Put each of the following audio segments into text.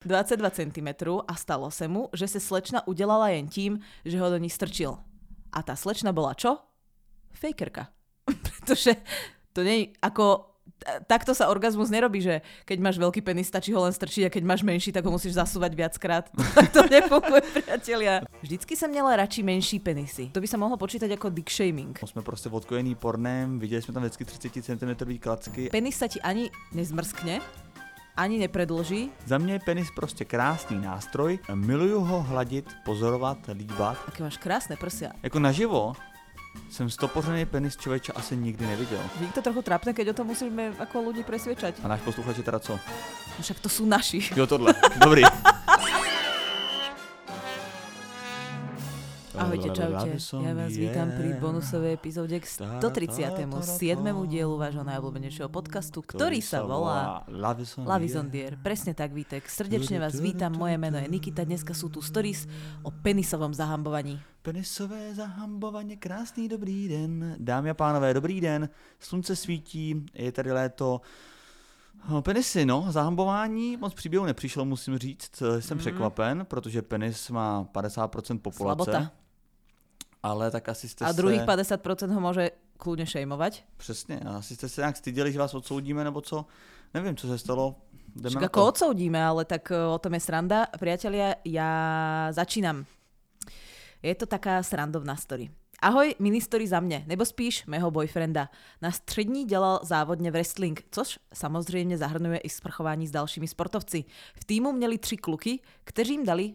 22 cm a stalo sa mu, že sa slečna udelala jen tím, že ho do ní strčil. A tá slečna bola čo? Fejkerka. Pretože to nie ako takto sa orgazmus nerobí, že keď máš veľký penis, stačí ho len strčiť a keď máš menší, tak ho musíš zasúvať viackrát. to nefunguje, priatelia. Vždycky som měla radši menší penisy. To by sa mohlo počítať ako dick shaming. Jsme prostě odkojený pornem, viděli jsme tam vždycky 30 cm klacky. Penis sa ti ani nezmrskne, ani nepredlží. Za mě je penis prostě krásný nástroj, miluju ho hladit, pozorovat, líbat. Aké máš krásne prsia. Jako naživo jsem stopořený penis člověče asi nikdy neviděl. Je to trochu trápne, keď o tom musíme ako ľudí presviečať. A náš posluchač je teda co? No Však to sú naši. Jo, tohle. Dobrý. Ahojte, čaute. Ja vás vítam pri bonusovej epizóde k 137. dielu vášho najobľúbenejšieho podcastu, ktorý sa volá Lavizondier. Presne tak, Vítek. Srdečne vás vítam, moje meno je Nikita. Dneska sú tu stories o penisovom zahambovaní. Penisové zahambovaně, krásný dobrý den. Dámy a pánové, dobrý den. Slunce svítí, je tady léto. Penisy, no, zahambování moc příběhu nepřišlo, musím říct. Jsem Mhm. překvapen, protože penis má 50% populace. Slabota. Ale tak asi jste A se... druhých 50% ho môže kľudne šejmovať. Přesně, asi jste se nějak styděli, že vás odsoudíme, nebo co? Nevím, co se stalo. Jdeme Však ako odsoudíme, ale tak e, o tom je sranda. Priatelia, ja začínam. Je to taká srandovná story. Ahoj, mini story za mě, nebo spíš mého boyfrienda. Na střední dělal závodně wrestling, což samozřejmě zahrnuje i sprchování s dalšími sportovci. V týmu měli tři kluky, kteří jim dali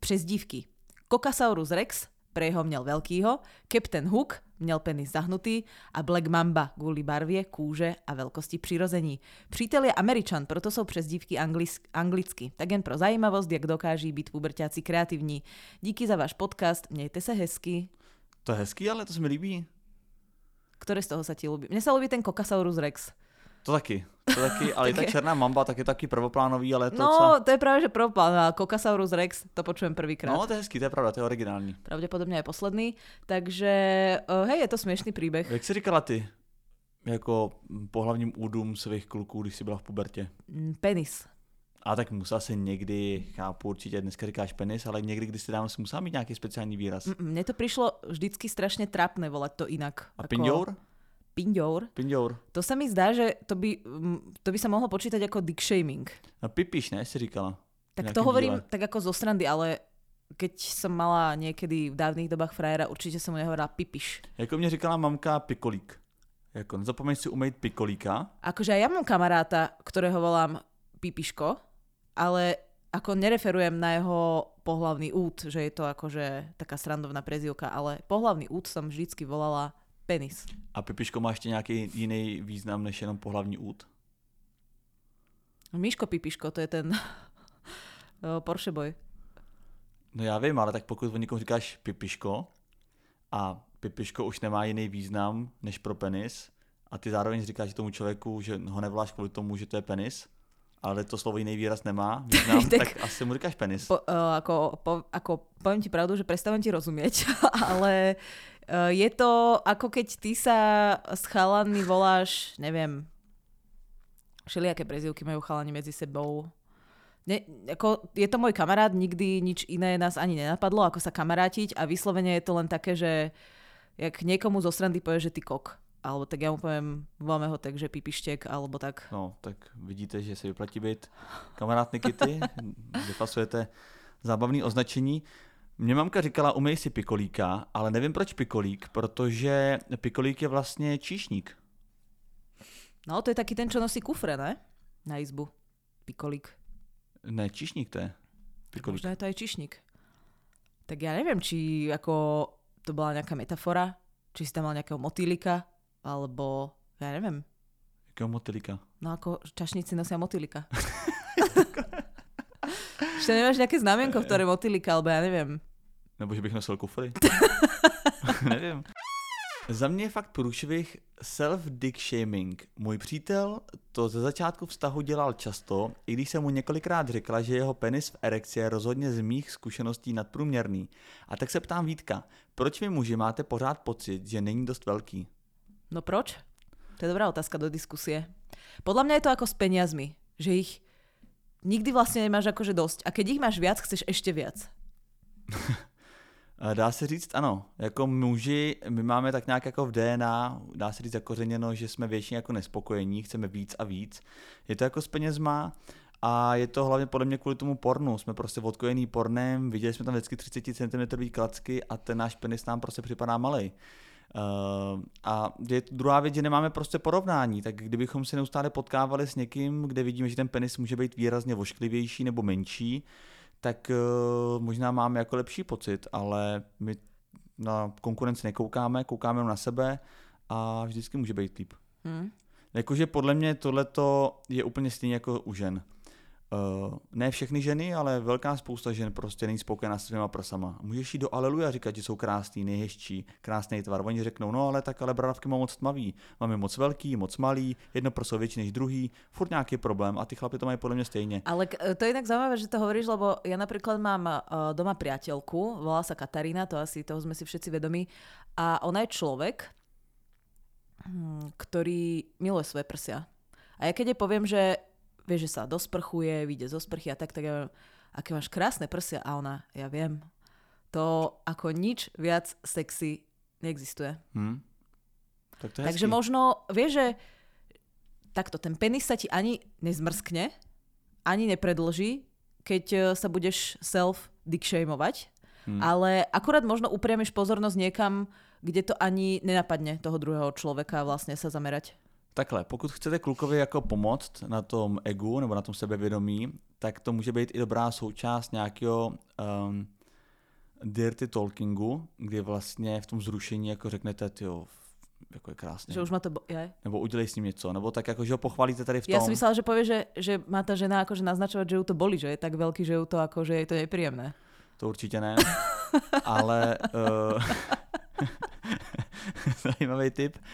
přezdívky. Kokasaurus Rex, pre jeho měl veľkýho, Captain Hook, měl penis zahnutý a Black Mamba kvôli barvie, kůže a veľkosti přirození. Přítel je Američan, proto jsou přezdívky anglis- anglicky. Tak jen pro zajímavost, jak dokáží být puberťáci kreativní. Díky za váš podcast, mějte se hezky. To je hezký, ale to se mi líbí. Ktoré z toho sa ti ľúbi? Mne sa ľúbi ten Kokasaurus Rex. To taky, to taky, ale i ta Tak je. černá mamba, tak je taky prvoplánový, ale to No, co... to je práve, že prvoplan. a Kokasaurus Rex, to počujem prvýkrát. No, to je hezký, to je pravda, to je originální. Pravdepodobne aj posledný. Takže, uh, hej, je to smiešný príbeh. Jak jsi říkala ty, jako pohlavním údům svých kluků, když jsi byla v pubertě? Mm, Penis. A tak musela se někdy, chápu určitě, dneska říkáš penis, ale někdy, když si dávno, si musela mít nějaký speciální výraz. Mm, Mne to prišlo vždycky strašne trapné volať to inak. A pindour? Pindour. Pindour. To sa mi zdá, že to by, to by sa mohlo počítať ako dick shaming. No pipiš, ne, si říkala. Tak to hovorím díle. tak ako zo srandy, ale keď som mala niekedy v dávnych dobách frajera, určite som mu nehovorila pipiš. Jako mě říkala mamka pikolík. Jako nezapomeň si umýt pikolíka. Akože aj ja mám kamaráta, ktorého volám pipiško, ale ako nereferujem na jeho pohlavný út, že je to akože taká srandovná prezivka, ale pohlavný út som vždycky volala penis. A pipiško má ještě nějaký jiný význam než jenom pohlavní út. Miško Pipiško, to je ten o, Porsche boy. No já vím, ale tak pokud o někomu říkáš pipiško a pipiško už nemá jiný význam než pro penis a ty zároveň říkáš tomu člověku, že ho nevoláš kvůli tomu, že to je penis, ale to slovo jiný výraz nemá význam, Tak- tak, asi mu říkáš penis. Po, uh, ako, po, ako poviem ti pravdu, že prestávam ti rozumieť, ale uh, je to ako keď ty sa s chalami voláš, neviem, všelijaké prezivky majú chalani medzi sebou. Ne, ako, je to môj kamarát, nikdy nič iné nás ani nenapadlo, ako sa kamarátiť a vyslovene je to len také, že jak niekomu zo srandy povie, že ty kok. Alebo tak ja mu poviem, voláme ho tak, že pipištek, alebo tak. No, tak vidíte, že se vyplatí být kamarád Nikity, vypasujete zábavný označení. Mě mamka říkala, umej si pikolíka, ale nevím proč pikolík, protože pikolík je vlastně číšník. No, to je taký ten, čo nosí kufre, ne? Na izbu. Pikolík. Ne, číšník to je. Pikolík. Možno je to aj čišník. Tak ja neviem, či ako to bola nejaká metafora, či si tam mal nejakého motýlika, alebo ja neviem. Jakého motylíka? No ako čašníci nosia motýlika. Ešte nemáš nejaké znamienko, ktoré motýlika, alebo ja neviem. Nebo že bych nosil kufry? Nevím. Za mě je fakt průšvih self-dick shaming. Můj přítel to ze začátku vztahu dělal často, i když jsem mu několikrát řekla, že jeho penis v erekci je rozhodně z mých zkušeností nadprůměrný. A tak se ptám Vítka, proč vy muži máte pořád pocit, že není dost velký? No proč? To je dobrá otázka do diskusie. Podľa mňa je to ako s peniazmi, že ich nikdy vlastne nemáš akože dosť. A keď ich máš viac, chceš ešte viac. Dá se říct ano, jako muži, my máme tak nějak jako v DNA, dá se říct jako řeněno, že jsme většině jako nespokojení, chceme víc a víc. Je to jako s penězma a je to hlavně podle mě kvůli tomu pornu. Jsme prostě odkojený pornem, viděli jsme tam vždycky 30 cm klacky a ten náš penis nám prostě připadá malý. Uh, a je druhá věc, že nemáme prostě porovnání, tak kdybychom se neustále potkávali s někým, kde vidíme, že ten penis může být výrazně vošklivější nebo menší, tak uh, možná máme jako lepší pocit, ale my na konkurenci nekoukáme, koukáme na sebe a vždycky může být líp. Hmm. Jakože podle mě tohleto je úplně stejně jako u žen. Uh, ne všechny ženy, ale velká spousta žen prostě není spokojená s svýma prsama. Můžeš jít do Aleluja říkat, že jsou krásný, nejhezčí, krásný tvar. Oni řeknou, no ale tak ale bradavky mám moc tmavý. Máme moc velký, moc malý, jedno prso větší než druhý, furt nějaký problém a ty chlapi to mají podle mě stejně. Ale to je inak zaujímavé, že to hovoríš, lebo ja napríklad mám uh, doma priateľku, volá sa Katarína, to asi toho sme si všetci vedomí, a ona je človek, hm, ktorý miluje svoje prsia. A ja keď jej poviem, že vie, že sa dosprchuje, vyjde zo sprchy a tak, tak ja aké máš krásne prsia. A ona, ja viem, to ako nič viac sexy neexistuje. Hmm. Tak to Takže hezký. možno, vieš, že takto ten penis sa ti ani nezmrskne, ani nepredlží, keď e, sa budeš self dickshameovať, hmm. ale akurát možno upriamiš pozornosť niekam, kde to ani nenapadne toho druhého človeka vlastne sa zamerať. Takhle, pokud chcete klukovi jako pomoct na tom egu nebo na tom sebevědomí, tak to může být i dobrá součást nějakého um, dirty talkingu, kdy vlastně v tom zrušení jako řeknete, jo, jako je krásně. Že už má to bo- je? Nebo udělej s ním něco, nebo tak jako, že ho pochválíte tady v tom. Já si myslela, že povie, že, že má ta žena akože naznačovat, že ju to bolí, že je tak velký, že ju to jako, že je to nepříjemné. To určitě ne, ale uh, zajímavý tip.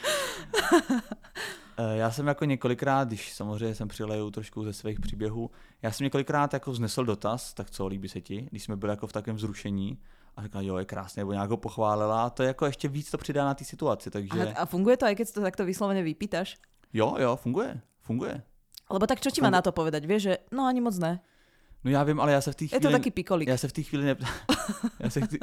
Eh, já jsem jako několikrát, když samozřejmě jsem přileju trošku ze svých příběhů, já jsem několikrát jako vznesl dotaz, tak co, líbí se ti, když jsme byli jako v takovém zrušení a řekla, jo, je krásné, nebo nějak ho pochválila a to je jako ještě víc to přidá na té situaci, takže... A, a funguje to, aj keď to takto vyslovene vypýtaš? Jo, jo, funguje, funguje. Lebo tak čo ti má na to povedať, vieš, že no ani moc ne. No já vím, ale já se v té chvíli... Je to taky pikolík. Já se v té chvíli ne... já se v tý...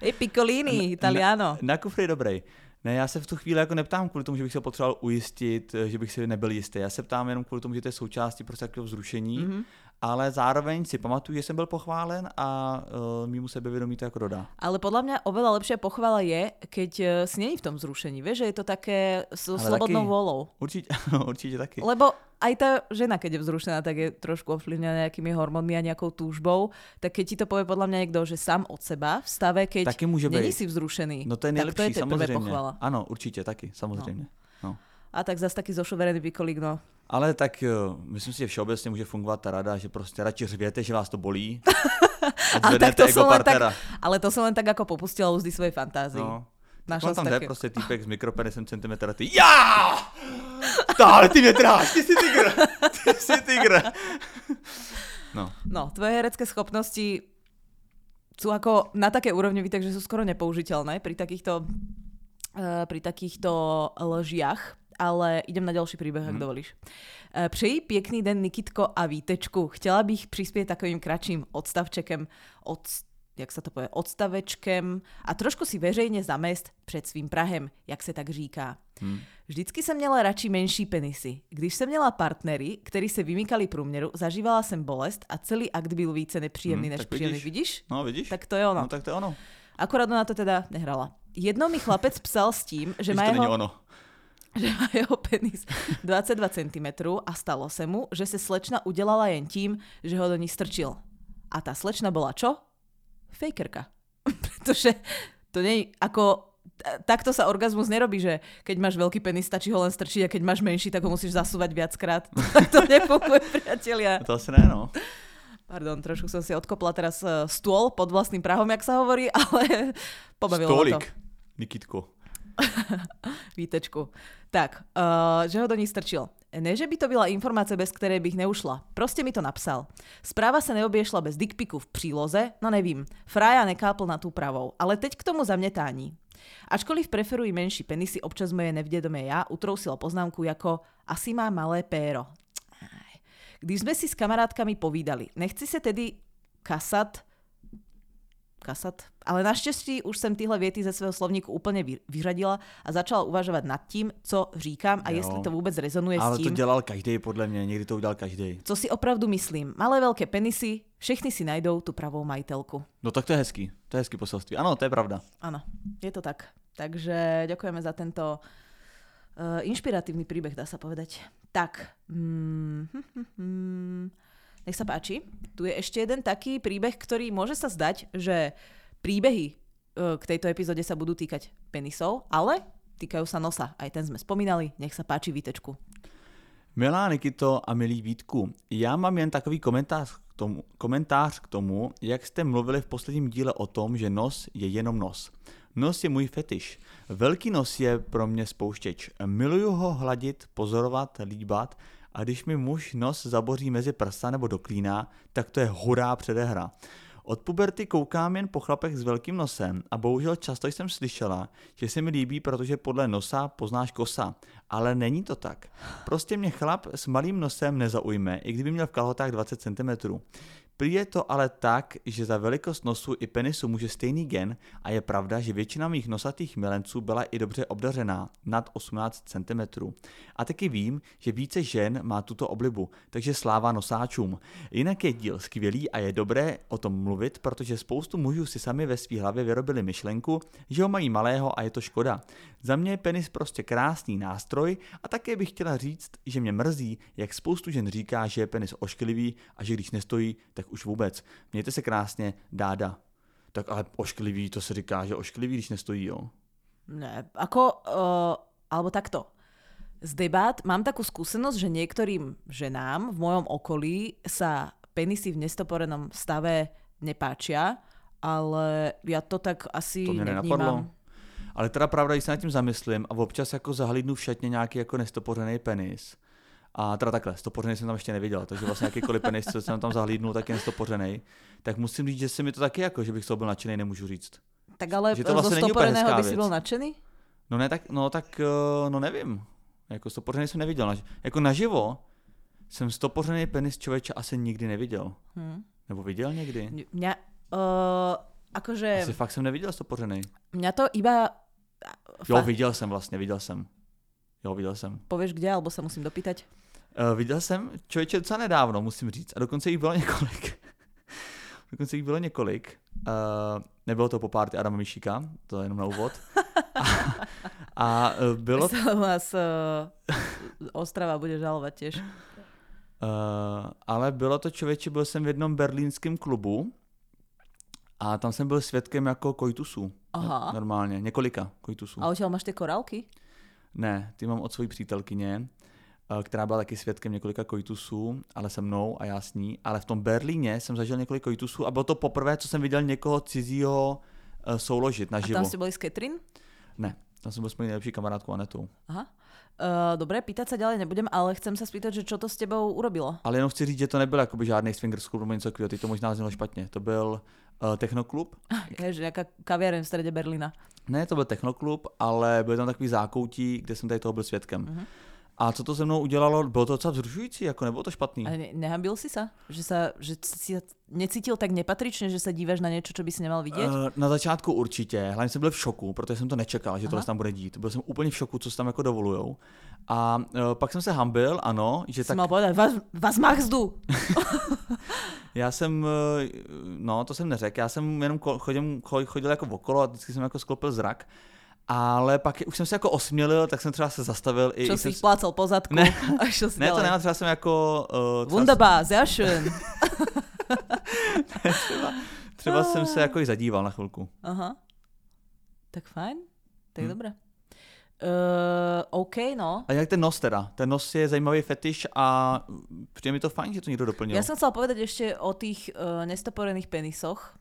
je pikolíny, italiano. Na, na kufr je dobrý. Ne, já se v tu chvíli jako neptám kvůli tomu, že bych se potřeboval ujistit, eh, že bych si nebyl jistý. Já se ptám jenom kvůli tomu, že to je součástí prostě takového vzrušení, mm-hmm. Ale zároveň si pamatuju, že jsem byl pochválen a uh, mýmu sebevědomí to jako dodá. Ale podle mě oveľa lepšia pochvala je, keď eh, si není v tom zrušení. Víš, že je to také s slobodnou volou. Určitě, určitě taky. Lebo aj tá žena, keď je vzrušená, tak je trošku ovplyvnená nejakými hormónmi a nejakou túžbou. Tak keď ti to povie podľa mňa niekto, že sám od seba v stave, keď taky není si vzrušený, no to je tak to je samozřejmě. pochvala. Ano, určitě, taky, samozřejmě. No. No. A tak zase taky zošoverený pikolík, no. Ale tak myslím si, že všeobecně může fungovat ta rada, že prostě radši řvěte, že vás to bolí. ale, tak to som len tak, ale to som len tak ako popustila úzdy svojej fantázii. No. Našla tam jde prostě týpek s mikropenisem centimetra, ty já! Stále ty mě tráš, ty jsi tygr, ty jsi tygr. No. no, tvoje herecké schopnosti sú ako na také úrovni, takže sú skoro nepoužiteľné pri takýchto, uh, pri takýchto lžiach ale idem na ďalší príbeh, mm. ak mhm. dovolíš. Uh, přeji pěkný den Nikitko a Vítečku. Chtěla bych přispět takovým kratším odstavčekem od jak sa to povie, odstavečkem a trošku si veřejně zamest před svým Prahem, jak se tak říká. Hmm. Vždycky jsem měla radši menší penisy. Když jsem měla partnery, kteří se vymykali průměru, zažívala jsem bolest a celý akt byl více nepříjemný hmm, než příjemný. Vidíš? No, vidíš? Tak to je ono. No, tak to je ono. Akorát na to teda nehrala. Jedno mi chlapec psal s tím, že má jeho... ono že má jeho penis 22 cm a stalo se mu, že se slečna udělala jen tím, že ho do ní strčil. A ta slečna bola čo? fejkerka. Pretože to nie ako takto sa orgazmus nerobí, že keď máš veľký penis, stačí ho len strčiť a keď máš menší, tak ho musíš zasúvať viackrát. Tak to nefunguje, priatelia. To asi ne, no. Pardon, trošku som si odkopla teraz uh, stôl pod vlastným prahom, jak sa hovorí, ale pobavilo Stôlik, to. Nikitko. Vítečku. Tak, uh, že ho do ní strčil. Ne, že by to byla informace, bez které bych neušla. Prostě mi to napsal. Správa se neoběšla bez dickpiku v příloze, no nevím. Fraja nekápl na tu pravou, ale teď k tomu zamětání. Ačkoliv preferuji menší penisy, občas moje nevdědomé já utrousilo poznámku jako asi má malé péro. Když sme si s kamarátkami povídali, nechci se tedy kasat, kasat, ale naštěstí už jsem tyhle věty ze svého slovníku úplně vy- vyřadila a začala uvažovat nad tím, co říkám a Jo. jestli to vůbec rezonuje Ale s to tím, dělal každý podle mě, někdy to udělal každý. co si opravdu myslím. Malé velké penisy, všechny si najdou tu pravou majitelku. No tak to je hezký, to je hezký poselství. Ano, to je pravda. Áno, je to tak. Takže ďakujeme za tento uh, inšpiratívny príbeh, dá sa povedať. Tak, mm, hm, hm, hm. Nech sa páči. Tu je ešte jeden taký príbeh, ktorý môže sa zdať, že príbehy uh, k tejto epizóde sa budú týkať penisov, ale týkajú sa nosa. Aj ten sme spomínali. Nech sa páči výtečku. Milá Nikito a milý Vítku, já mám jen takový komentář k, tomu, komentář k tomu, jak jste mluvili v posledním díle o tom, že nos je jenom nos. Nos je můj fetiš. Velký nos je pro mě spouštěč. Miluju ho hladit, pozorovat, líbat a když mi muž nos zaboří mezi prsa nebo do klína, tak to je hurá předehra. Od puberty koukám jen po chlapech s velkým nosem a bohužel často jsem slyšela, že se mi líbí, protože podle nosa poznáš kosa. Ale není to tak. Prostě mě chlap s malým nosem nezaujme, i kdyby měl v kalhotách 20 cm. Prý je to ale tak, že za velikost nosu i penisu může stejný gen a je pravda, že většina mých nosatých milenců byla i dobře obdařená, nad 18 cm. A taky vím, že více žen má tuto oblibu, takže sláva nosáčům. Jinak je díl skvělý a je dobré o tom mluvit, protože spoustu mužů si sami ve své hlavě vyrobili myšlenku, že ho mají malého a je to škoda. Za mě je penis prostě krásný nástroj a také bych chtěla říct, že mě mrzí, jak spoustu žen říká, že je penis ošklivý a že když nestojí, tak už vůbec. Mějte se krásně, dáda. Tak ale ošklivý, to se říká, že ošklivý, když nestojí, jo. Ne, ako, uh, alebo takto. Z debát mám takú skúsenosť, že niektorým ženám v mojom okolí sa penisy v nestoporenom stave nepáčia, ale ja to tak asi To nevnímam. nenapadlo. Ale teda pravda, když se nad tím zamyslím a občas jako zahlídnu v šatně nějaký jako nestopořený penis. A teda takhle, stopořený jsem tam ještě neviděl, takže vlastně jakýkoliv penis, co jsem tam zahlídnul, tak je nestopořený. Tak musím říct, že se mi to taky jako, že bych z toho byl nadšený, nemůžu říct. Tak ale Že to zo vlastně úplně stoporeného by si bol nadšený? No ne, tak, no tak, eh, no nevím. Jako stopořený jsem neviděl. Jako naživo jsem stopořený penis člověče asi nikdy neviděl. Hm. Nebo viděl někdy? Mňa, uh, akože, Asi fakt jsem neviděl stopořený. mňa to iba... Jo, viděl jsem vlastně, viděl jsem. Jo, viděl jsem. Povieš kde, alebo sa musím dopýtať? Uh, viděl jsem člověče docela nedávno, musím říct. A dokonce jich bylo několik. dokonce jich bylo několik. Uh, nebylo to po párty Adama Mišíka, to je jenom na úvod. A, a uh, bylo... Sa vás uh, Ostrava bude žalovať tiež. Uh, ale bylo to člověče, byl jsem v jednom berlínském klubu a tam jsem byl svědkem jako kojtusů. Aha. Normálně, několika kojtusů. A odtiaľ máš tie korálky? Ne, ty mám od své přítelkyně, eh, která byla taky svědkem několika kojtusů, ale se mnou a já s ní. Ale v tom Berlíně jsem zažil několik kojtusů a bylo to poprvé, co jsem viděl někoho cizího eh, souložit A naživo. tam si boli s Katrin? Ne, tam jsem byl s mojí nejlepší kamarádkou Anetou. Aha. Uh, dobre, pýtať sa ďalej nebudem, ale chcem sa spýtať, že čo to s tebou urobilo? Ale jenom chci říct, že to nebyl jakoby žádný swingers klub nebo něco takového, to možná znělo špatně. To byl technoklub. Je, že nejaká kaviareň v strede Berlína. Ne, to byl technoklub, ale byl tam takový zákoutí, kde jsem tady toho byl svědkem. Mhm. A co to se mnou udělalo, bylo to docela vzrušující, jako nebylo to špatný. Ale ne, nehambil si sa? Že, sa, že si sa necítil tak nepatrične, že sa dívaš na niečo, čo by si nemal vidieť? Uh, na začátku určitě, hlavně jsem byl v šoku, protože jsem to nečekal, že Aha. tohle se tam bude dít. Byl jsem úplně v šoku, co se tam jako dovolujou. A uh, pak jsem se hambil, ano, že si tak mal povedať, vás, vás machzdu! já jsem, uh, no to jsem neřekl, já jsem jenom chodil, cho- chodil jako okolo a vždycky jsem jako sklopil zrak. Ale pak už jsem se jako osmělil, tak jsem třeba se zastavil. I, Čo i si jsem, plácal po zadku? Ne. A si ne, to ne, třeba jsem jako... Uh, třeba, Wunderbar, sehr schön. třeba, třeba jsem se jako i zadíval na chvilku. Aha. Tak fajn. Tak Hm. dobré. Uh, OK, no. A jak ten nos teda? Ten nos je zajímavý fetiš a přijde mi to fajn, že to někdo doplnil. Ja som chcela povedať ešte o tých uh, nestoporených penisoch,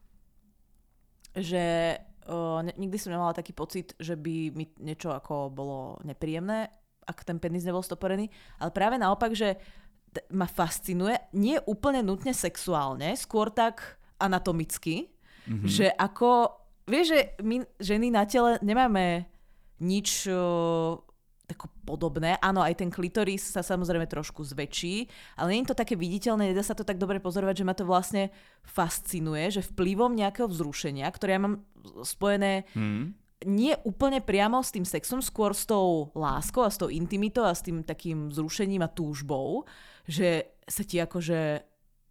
že uh, ne, nikdy som nemala taký pocit, že by mi niečo ako bolo nepríjemné, ak ten penis nebol stoporený, ale práve naopak, že t- ma fascinuje, nie úplne nutne sexuálne, skôr tak anatomicky, Mhm. že ako, vieš, že my ženy na tele nemáme nič uh, tako podobné. Áno, aj ten klitoris sa samozrejme trošku zväčší, ale nie je to také viditeľné, nedá sa to tak dobre pozorovať, že ma to vlastne fascinuje, že vplyvom nejakého vzrušenia, ktoré ja mám spojené Hmm. nie úplne priamo s tým sexom, skôr s tou láskou a s tou intimitou a s tým takým vzrušením a túžbou, že sa ti akože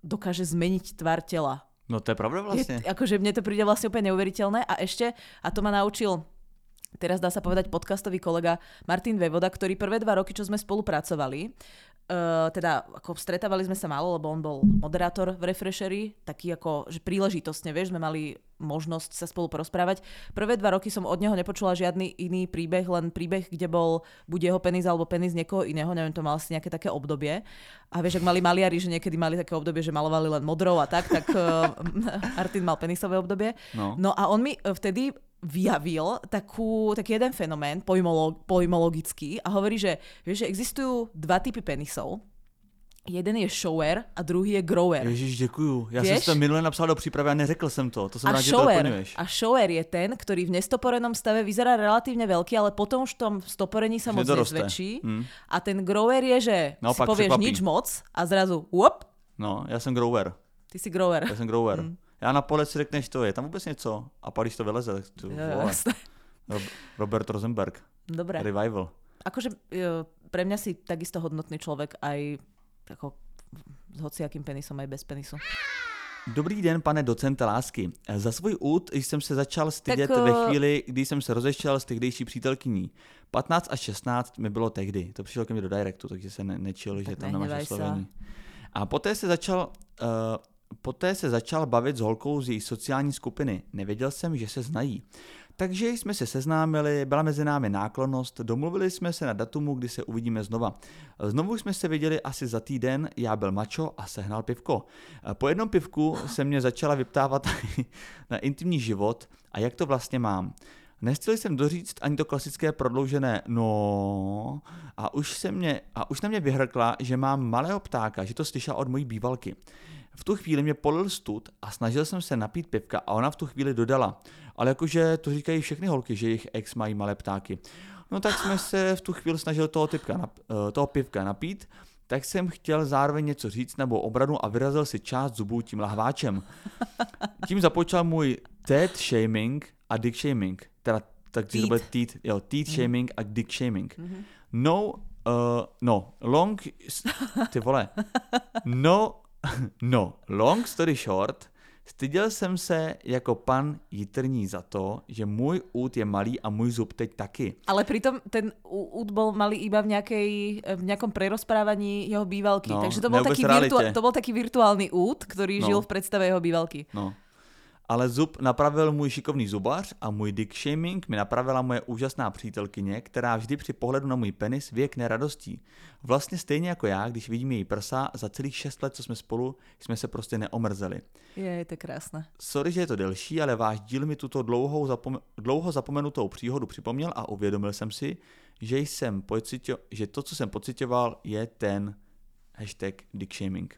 dokáže zmeniť tvar tela. No to je pravda vlastne. Je, akože mne to príde vlastne úplne neuveriteľné a ešte, a to ma naučil teraz dá sa povedať podcastový kolega Martin Vevoda, ktorý prvé dva roky, čo sme spolupracovali, Uh, teda ako stretávali sme sa málo, lebo on bol moderátor v Refreshery, taký ako, že príležitostne, vieš, sme mali možnosť sa spolu porozprávať. Prvé dva roky som od neho nepočula žiadny iný príbeh, len príbeh, kde bol buď jeho penis alebo penis niekoho iného, neviem, to mal asi nejaké také obdobie. A vieš, ak mali maliari, že niekedy mali také obdobie, že malovali len modrou a tak, tak uh, Artin mal penisové obdobie. No. no a on mi vtedy vyjavil takú, taký jeden fenomén pojmolog, pojmologický a hovorí, že, vieš, že existujú dva typy penisov. Jeden je shower a druhý je grower. Ježiš, děkuju. Já Vieš? jsem to minule napsal do přípravy a neřekl jsem to. To jsem A rád, že to shower, a shower je ten, ktorý v nestoporenom stave vyzerá relatívne veľký, ale potom už v tom stoporení sa moc doroste. nezväčší. Hm. A ten grower je, že Naopak si povieš překvapí. nič moc a zrazu, whoop, No, já jsem grower. ty si grower. Já jsem grower. Hm. Já na pole si řekneš, to je tam vůbec něco. A pak když to vyleze, tak tu, Jo, Robert Rosenberg. Dobre. Revival. Akože e, pre mňa si takisto hodnotný človek aj ako s hociakým penisom, aj bez penisu. Dobrý den, pane docente lásky. Za svůj út jsem se začal stydět Tak, ve eh, chvíli, kdy jsem se rozešel s tehdejší přítelkyní. 15 až 16 mi bylo tehdy. To přišlo ke mně do directu, takže se ne, nečil, že tam nemáš oslovení. A poté se začal... Uh, Poté se začal bavit s holkou z její sociální skupiny. Nevěděl jsem, že se znají. Takže jsme se seznámili, byla mezi námi náklonnost, domluvili jsme se na datumu, kdy se uvidíme znova. Znovu jsme se viděli asi za týden, já byl mačo a sehnal pivko. Po jednom pivku se mě začala vyptávat na intimní život a jak to vlastně mám. Nestihl jsem doříct ani to klasické prodloužené no a už, se mě, a už na mě vyhrkla, že mám malého ptáka, že to slyšela od mojí bývalky. V tu chvíli mě polil stud a snažil jsem se napít pivka a ona v tu chvíli dodala. Ale jakože to říkají všechny holky, že jejich ex mají malé ptáky. No tak jsme se v tu chvíli snažili toho, typka, eh, toho pivka napít, tak jsem chtěl zároveň něco říct nebo obranu a vyrazil si část zubů tím lahváčem. Tím započal můj teeth shaming a dick shaming. Teda tak to bude teeth, jo, teeth Mhm. shaming a dick shaming. Mhm. No, uh, no, long, ty vole, no, no, long story short, styděl jsem se jako pan jitrní za to, že můj út je malý a můj zub teď taky. Ale pritom ten út bol malý iba v, nejakej, v nejakom prerozprávaní jeho bývalky. No, Takže to bol, taký virtua- to bol taký virtuálny út, ktorý No. žil v predstave jeho bývalky. No. Ale zub napravil můj šikovný zubař a můj dick shaming mi napravila moje úžasná přítelkyně, která vždy při pohledu na můj penis věkne radostí. Vlastně stejně jako já, když vidím její prsa, za celých 6 let, co jsme spolu, jsme se prostě neomrzeli. Je, je to krásne. Sorry, že je to delší, ale váš díl mi tuto dlouhou zapom- dlouho zapomenutou příhodu připomněl a uvědomil jsem si, že, jsem pocitio- že to, co jsem pocitoval, je ten hashtag dick shaming.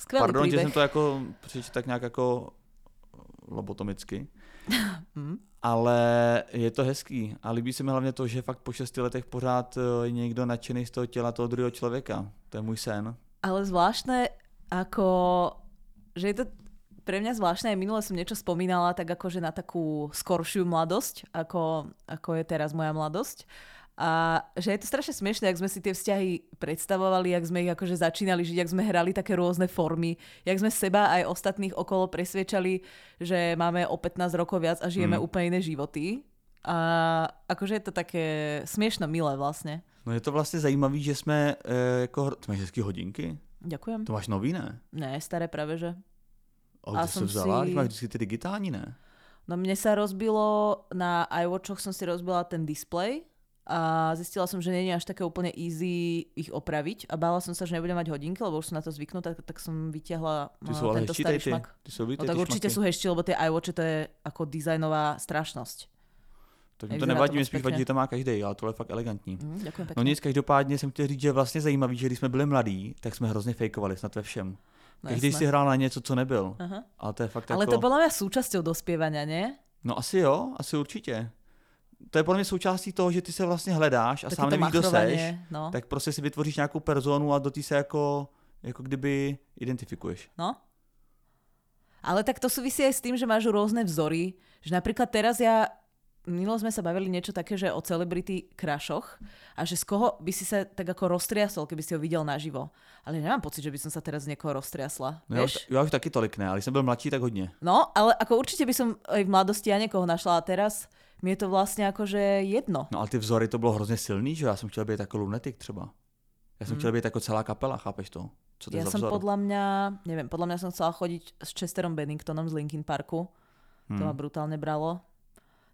Skvelý Pardon, že príbeh. jsem to jako přečetl tak nějak jako lobotomicky, Hm? ale je to hezký a líbí se mi hlavně to, že fakt po šesti letech pořád eh, je někdo nadšený z toho těla toho druhého člověka. To je můj sen. Ale zvláštne, ako, že je to pre mňa zvláštne, aj minule som niečo spomínala, tak akože na takú skoršiu mladosť, ako, ako je teraz moja mladosť. A že je to strašne smiešne, ak sme si tie vzťahy predstavovali, jak sme ich akože začínali žiť, jak sme hrali také rôzne formy, jak sme seba aj ostatných okolo presviečali, že máme o 15 rokov viac a žijeme Mm. úplne iné životy. A akože je to také smiešno milé vlastne. No je to vlastně zajímavý, že jsme eh, jako, ty máš hezký hodinky? Ďakujem. To máš nový, ne? Ne, staré práve, že. A A som vzala? si-. Máš vždycky ty digitální, ne? No mne sa rozbilo, na iWatchoch som si rozbila ten display a zistila som, že nie je až také úplne easy ich opraviť a bála som sa, že nebudem mať hodinky, lebo už som na to zvyknutá, tak, tak som vytiahla Ty jsou ale tento starý ty. šmak. Ty jsou No tak určite sú hešti, lebo tie iWatche to je ako dizajnová strašnosť. Tak mi to nevadí, mi spíš vadí, že to má každý, ale tohle je fakt elegantní. Mm, pekne. No nic, každopádně jsem chtěl říct, že je vlastně zajímavý, že když jsme byli mladí, tak jsme hrozně fejkovali snad ve všem. No Každý jasné. si hrál na něco, co nebyl. Aha. Ale to je fakt Ale jako... to mňa súčasťou dospievania, nie? No asi jo, asi určitě. To je podle mě součástí toho, že ty se vlastně hledáš a Taky sám nevíš, kdo seš, no. tak prostě si vytvoříš nějakou personu a do té se jako, jako kdyby identifikuješ. No. Ale tak to súvisí aj s tým, že máš rôzne vzory. Že napríklad teraz ja, minulo sme sa bavili niečo také, že o celebrity krašoch a že z koho by si sa tak ako roztriasol, keby si ho videl naživo. Ale nemám pocit, že by som sa teraz z niekoho roztriasla. No, Vieš? už, já už taky tolik ne, ale jsem byl mladší, tak hodně. No, ale ako určite by som aj v mladosti ja niekoho našla a teraz mi je to vlastne akože jedno. No ale ty vzory to bylo hrozně silný, že já jsem chtěl být jako lunetik třeba. Já jsem chtěl být jako celá kapela, chápeš to? Co to. Ja som vzor? podľa mňa, neviem, podľa mňa som chcela chodiť s Chesterom Benningtonom z Linkin Parku. To Hmm. ma brutálne bralo.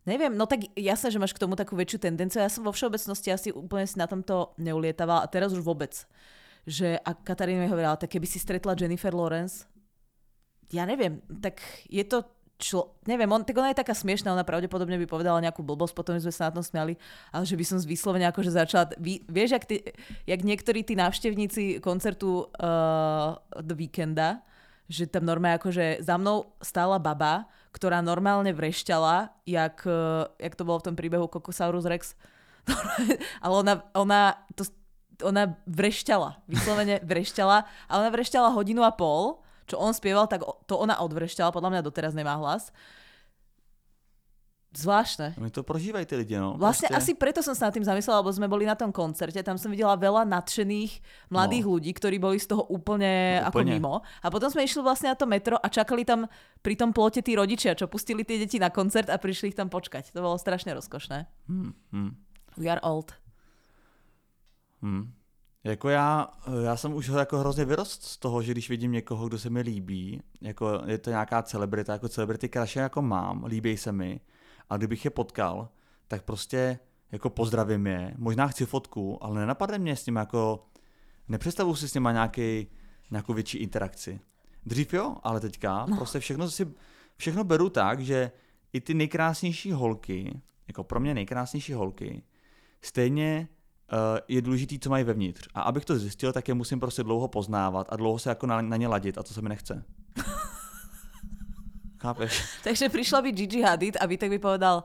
Neviem, no tak jasné, že máš k tomu takú väčšiu tendenciu. Ja som vo všeobecnosti asi úplne si na tomto neulietavala a teraz už vôbec. Že a Katarína mi hovorila, tak keby si stretla Jennifer Lawrence, ja neviem, tak je to člo, neviem, on, tak ona je taká smiešná, ona pravdepodobne by povedala nejakú blbosť, potom sme sa na tom smiali, ale že by som vyslovene akože začala, vy, vieš, jak, ty, jak niektorí tí návštevníci koncertu uh, The Weekenda, že tam normálne akože za mnou stála baba, ktorá normálne vrešťala, jak, uh, jak to bolo v tom príbehu Cocosaurus Rex, ale ona, ona, to, ona vrešťala, vyslovene vrešťala, ale ona vrešťala hodinu a pol, čo on spieval, tak to ona odvrešťala, podľa mňa doteraz nemá hlas. Zvláštne. My to prožívají ty lidi, no. Vlastne prostě. asi preto som sa nad tým zamyslela, lebo sme boli na tom koncerte, tam som videla veľa nadšených mladých No. ľudí, ktorí boli z toho úplne, No, ako úplne. mimo. A potom sme išli vlastne na to metro a čakali tam pri tom plote tí rodičia, čo pustili tie deti na koncert a prišli ich tam počkať. To bolo strašne rozkošné. Hmm, hmm, We are old. hmm. Jako já, já jsem už jako hrozně vyrost z toho, že když vidím někoho, kdo se mi líbí, jako je to nějaká celebrita, jako celebrity crush jako mám, líbí se mi, a kdybych je potkal, tak prostě jako pozdravím je, možná chci fotku, ale nenapadne mě s ním jako, nepředstavuji si s nima nějaký, nějakou větší interakci. Dřív jo, ale teďka no. prostě všechno si, všechno beru tak, že i ty nejkrásnější holky, jako pro mě nejkrásnější holky, stejně je důležitý, co mají vevnitř. A abych to zjistil, tak je musím prostě dlouho poznávat a dlouho se jako na, na ně ladit a to se mi nechce. Chápeš? Takže prišla by Gigi Hadid a Vítek by povedal,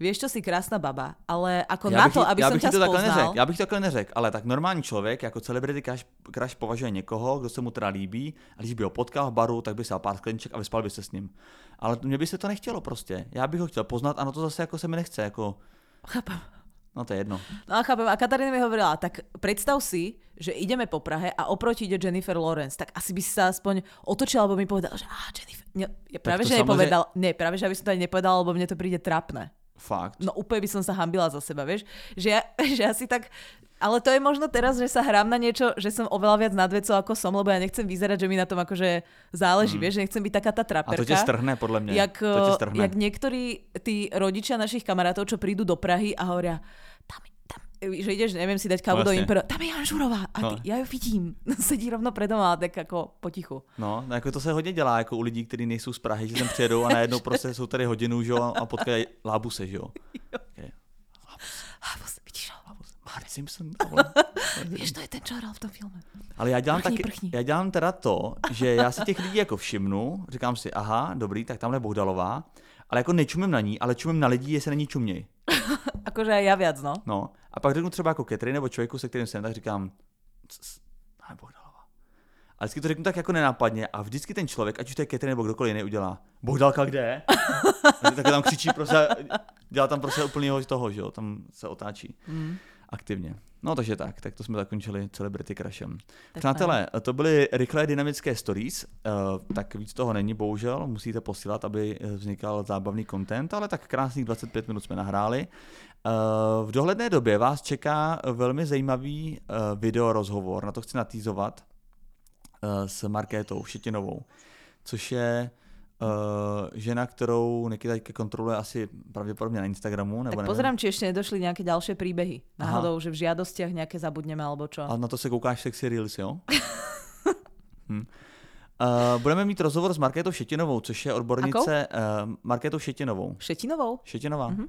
vieš čo, si krásna baba, ale ako Já na to, aby já som ťa to spoznal, neřekl, já bych to takhle neřekl, ale tak normální člověk jako celebrity crush, crush považuje někoho, kdo se mu teda líbí a když by ho potkal v baru, tak by se pár skleniček a vyspal by se s ním. Ale mně by se to nechtělo prostě. Já bych ho chtěl poznat a no to zase jako se mi nechce, jako, Chápem. No to je jedno. No a chápem, a Katarína mi hovorila, tak predstav si, že ideme po Prahe a oproti ide Jennifer Lawrence, tak asi by si sa aspoň otočila, alebo mi povedal, že á, Jennifer, ne, ja práve, že samozrejme- nepovedal, ne, práve, že aby som to ani nepovedal, lebo mne to príde trapné. Fakt. No úplne by som sa hambila za seba, vieš, že ja, že asi tak, ale to je možno teraz, že sa hrám na niečo, že som oveľa viac nad vecou ako som, lebo ja nechcem vyzerať, že mi na tom akože záleží, Mm. vieš, že nechcem byť taká tá A traperka. to tě strhne, podle mě. Jak, to eh, strhne. jak niektorí tí rodičia našich kamarátov, čo prídu do Prahy a hovoria, že ideš, neviem si dať kávu No do. Impero, tam je Jan Žurová a ty, No. ja ju vidím, sedí rovno predo mnou, tak ako potichu. No, no, jako to se hodně dělá jako u lidí, kteří nejsou z Prahy, že sem přijedou a najednou prostě jsou tady hodinu, že jo, a potkají lábuse, že jo. Okay. Vos- vidíš ho, Bart Simpson. vieš, to je ten, čo hral v tom filme. Ale já dělám, Prchni, taky, prchni. já dělám teda to, že já si těch lidí jako všimnu, říkám si, aha, dobrý, tak tamhle je Bohdalová, ale jako nečumím na ní, ale čumím na lidi, jestli na ní čuměj. Akože ja viac, no. No, a pak řeknu třeba jako Ketry nebo člověku, se kterým jsem, tak říkám, "Cs, ale. A vždycky to řeknu tak jako nenápadně a vždycky ten člověk, ať už to je Ketry nebo kdokoliv jiný, udělá, Bohdalka kde? Tak tam křičí prostě, dělá tam prostě úplného toho, že jo, tam se otáčí Mm. aktivně. No takže tak, tak to jsme zakončili Celebrity Crashem. Tak Přátelé, to byly rychlé dynamické stories, eh, tak víc toho není bohužel, musíte posílat, aby eh, vznikal zábavný content, ale tak krásných 25 minut jsme nahráli. Eh, V dohledné době vás čeká velmi zajímavý eh, video rozhovor, na to chci natýzovat, eh, s Markétou Šetinovou, což je eh, žena, kterou Nikita kontroluje asi pravděpodobně na Instagramu, nebo Tak pozerám, či ešte nedošli nejaké ďalšie príbehy. Náhodou, že v žiadostiach nejaké zabudneme, alebo čo. A na to se koukáš sexy reels, jo? hm. Uh, budeme mít rozhovor s Markétou Šetinovou, což je odbornice uh, Markétou Šetinovou. Šetinovou? Šetinová, Mhm.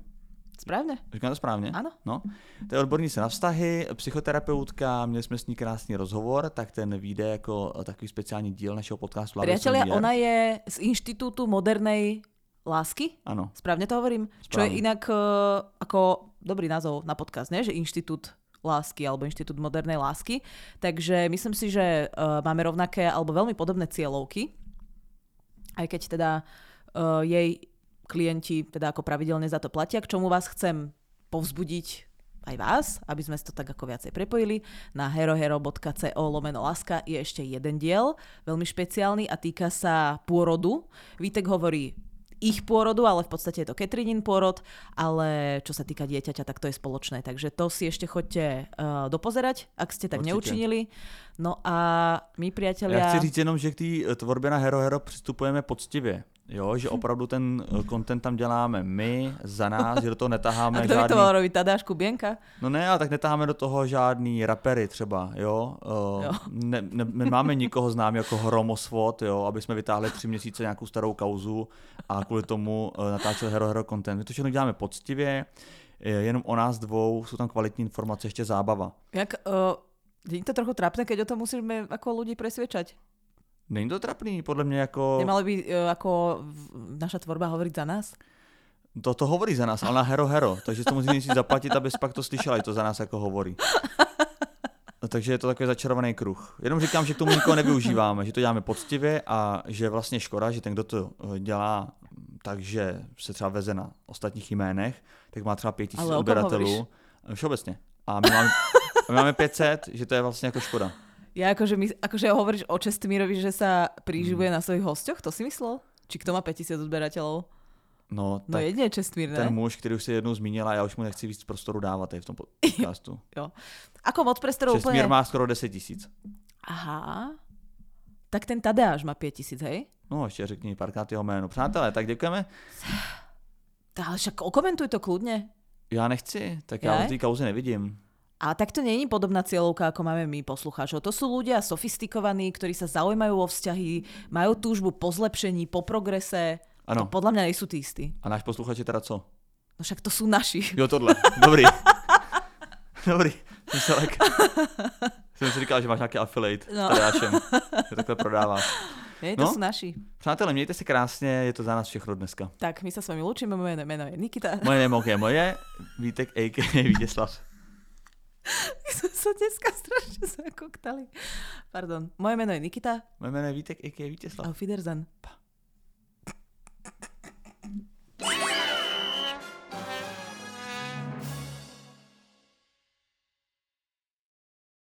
Správne? říkám to správně? Áno. No. To je odbornice na vztahy, psychoterapeutka, měli jsme s ní krásný rozhovor, tak ten vyjde jako takový speciální díl našeho podcastu. Priatelia, ona je z Inštitútu modernej lásky. Ano. Správne to hovorím? Čo je Správne. inak uh, ako dobrý názov na podcast, ne? Že Inštitút lásky alebo Inštitút modernej lásky. Takže myslím si, že uh, máme rovnaké alebo veľmi podobné cieľovky. Aj keď teda uh, jej klienti teda ako pravidelne za to platia, k čomu vás chcem povzbudiť aj vás, aby sme si to tak ako viacej prepojili. Na herohero.co lomeno láska je ešte jeden diel, veľmi špeciálny a týka sa pôrodu. Vítek hovorí ich pôrodu, ale v podstate je to Ketrinin pôrod, ale čo sa týka dieťaťa, tak to je spoločné. Takže to si ešte chodte uh, dopozerať, ak ste tak Určite. neučinili. No a my priatelia... chci říct jenom, že k té tvorbě na Hero Hero přistupujeme poctivě. Jo, že opravdu ten eh, content tam děláme my, za nás, že do toho a netáháme kto by to žádný... mal robiť? Tadáš Kubienka? No ne, ale tak netáháme do toho žádný rapery třeba, jo. Uh, Jo. Ne, ne, nemáme nikoho znám jako Hromosvod, jo, aby jsme vytáhli tři měsíce nějakou starou kauzu a kvůli tomu uh, natáčeli Hero Hero content. My to všechno děláme poctivě, je jenom o nás dvou, jsou tam kvalitní informace, ještě zábava. Jak, uh, je to trochu trápne, keď o tom musíme ako ľudí presviečať. Není to trapný, podle mě jako... Nemali by uh, ako naša tvorba hovoriť za nás? To, to hovorí za nás, ale na Hero Hero, takže to musí nejdřív zaplatit, abys pak to slyšela, že to za nás jako hovorí. No, takže je to takový začarovaný kruh. Jenom říkám, že k tomu nikoho nevyužíváme, že to děláme poctivě a že je vlastně škoda, že ten, kdo to eh, dělá takže se třeba veze na ostatních jménech, tak má třeba 5000 Ale o kom odběratelů. hovoríš? Všeobecně. A my máme, my máme 500, že to je vlastně jako škoda. Ja akože, my, akože hovoríš o Čestmírovi, že sa priživuje Mm. na svojich hostoch, to si myslel? Či kto má 5000 odberateľov? No, No tak jedine Čestmír, ten ne? muž, který už si jednou zmínila, já už mu nechci víc prostoru dávat v tom podcastu. Ako moc prestorov Čestmír má skoro 10 tisíc. Aha. Tak ten Tadeáš má 5000, hej? No, ještě řekni párkrát jeho jméno. Přátelé, tak děkujeme. Ale však okomentuj to kľudne. Já nechci, tak já Jaj? už té kauzy nevidím. A tak to není podobná cieľovka, ako máme my poslucháčov. To sú ľudia sofistikovaní, ktorí sa zaujímajú o vzťahy, majú túžbu po zlepšení, po progrese. Ano. To podľa mňa nie sú tí istí. A náš posluchač je teda co? No však to sú naši. Jo, tohle. Dobrý. Dobrý. Jsem se lek. Jsem si říkal, že máš nějaký affiliate No. s Tadeášem. Že takhle prodáváš. Nie, to No. sú naši. Přátelé, mějte se krásně, je to za nás všechno dneska. Tak, my sa s vami lúčime, moje meno je Nikita. Moje jméno je moje, Vítek a.k.a. Vítězslav. My sme sa dneska strašne zakoktali. Pardon. Moje meno je Nikita. Moje jméno je Vítek a.k.a. Vítězslav. Auf Wiedersehen.